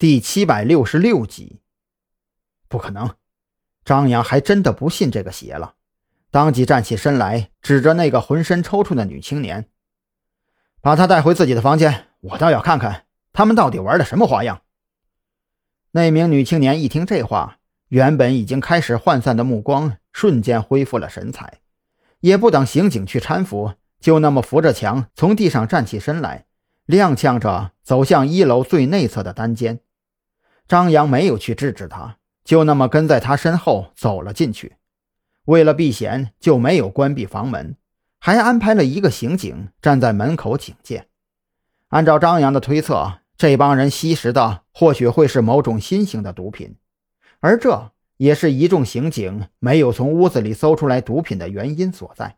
第七百六十六集，不可能！张扬还真的不信这个邪了，当即站起身来，指着那个浑身抽搐的女青年，把她带回自己的房间，我倒要看看他们到底玩的什么花样。那名女青年一听这话，原本已经开始涣散的目光瞬间恢复了神采，也不等刑警去搀扶，就那么扶着墙从地上站起身来，踉跄着走向一楼最内侧的单间。张扬没有去制止他，就那么跟在他身后走了进去。为了避嫌，就没有关闭房门，还安排了一个刑警站在门口警戒。按照张扬的推测，这帮人吸食的或许会是某种新型的毒品，而这也是一众刑警没有从屋子里搜出来毒品的原因所在。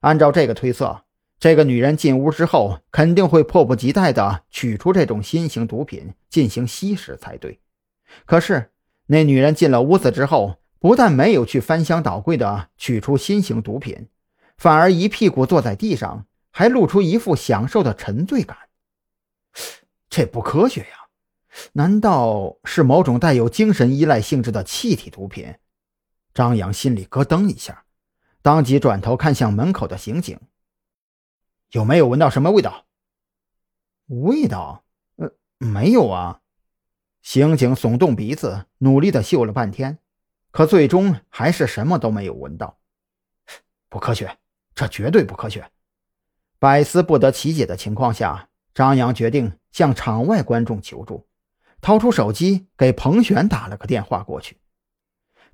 按照这个推测。这个女人进屋之后，肯定会迫不及待地取出这种新型毒品进行吸食才对。可是，那女人进了屋子之后，不但没有去翻箱倒柜地取出新型毒品，反而一屁股坐在地上，还露出一副享受的沉醉感。这不科学呀！难道是某种带有精神依赖性质的气体毒品？张扬心里咯噔一下，当即转头看向门口的刑警。有没有闻到什么味道？味道？呃，没有啊。刑警耸动鼻子，努力的嗅了半天，可最终还是什么都没有闻到。不科学，这绝对不科学！百思不得其解的情况下，张扬决定向场外观众求助，掏出手机给彭璇打了个电话过去。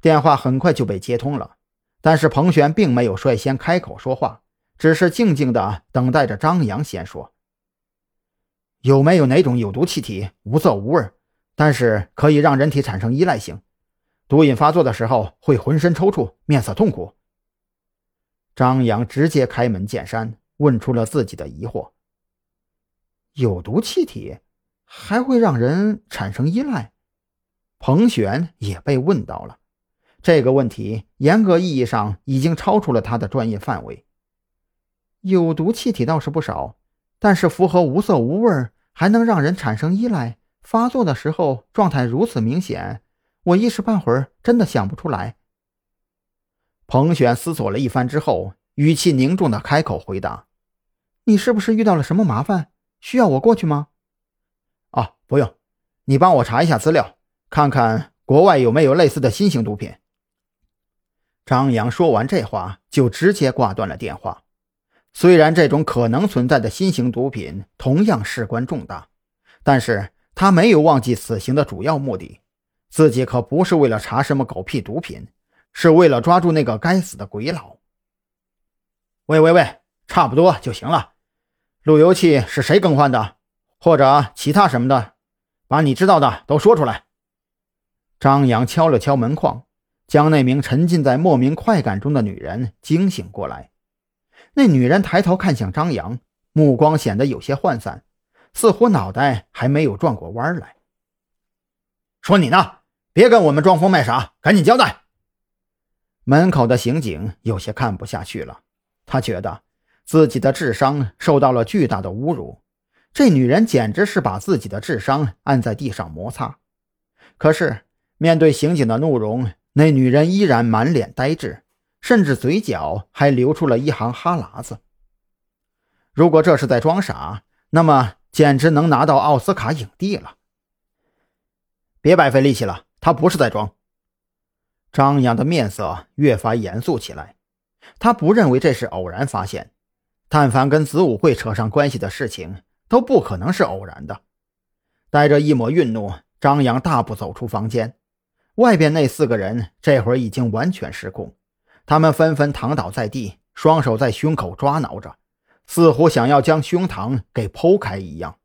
电话很快就被接通了，但是彭璇并没有率先开口说话。只是静静的等待着张扬先说。有没有哪种有毒气体，无色无味，但是可以让人体产生依赖性，毒瘾发作的时候会浑身抽搐、面色痛苦？张扬直接开门见山，问出了自己的疑惑。有毒气体还会让人产生依赖？彭璇也被问到了。这个问题严格意义上已经超出了他的专业范围。有毒气体倒是不少，但是符合无色无味，还能让人产生依赖。发作的时候状态如此明显，我一时半会儿真的想不出来。彭璇思索了一番之后，语气凝重的开口回答：“你是不是遇到了什么麻烦？需要我过去吗？”“哦，不用，你帮我查一下资料，看看国外有没有类似的新型毒品。”张扬说完这话，就直接挂断了电话。虽然这种可能存在的新型毒品同样事关重大，但是他没有忘记此行的主要目的，自己可不是为了查什么狗屁毒品，是为了抓住那个该死的鬼佬。喂喂喂，差不多就行了。路由器是谁更换的，或者其他什么的，把你知道的都说出来。张扬敲了敲门框，将那名沉浸在莫名快感中的女人惊醒过来。那女人抬头看向张扬，目光显得有些涣散，似乎脑袋还没有转过弯来。说你呢，别跟我们装疯卖傻，赶紧交代！门口的刑警有些看不下去了，他觉得自己的智商受到了巨大的侮辱，这女人简直是把自己的智商按在地上摩擦。可是面对刑警的怒容，那女人依然满脸呆滞。甚至嘴角还流出了一行哈喇子。如果这是在装傻，那么简直能拿到奥斯卡影帝了。别白费力气了，他不是在装。张扬的面色越发严肃起来。他不认为这是偶然发现，但凡跟子午会扯上关系的事情，都不可能是偶然的。带着一抹愠怒，张扬大步走出房间。外边那四个人这会儿已经完全失控。他们纷纷躺倒在地，双手在胸口抓挠着，似乎想要将胸膛给剖开一样。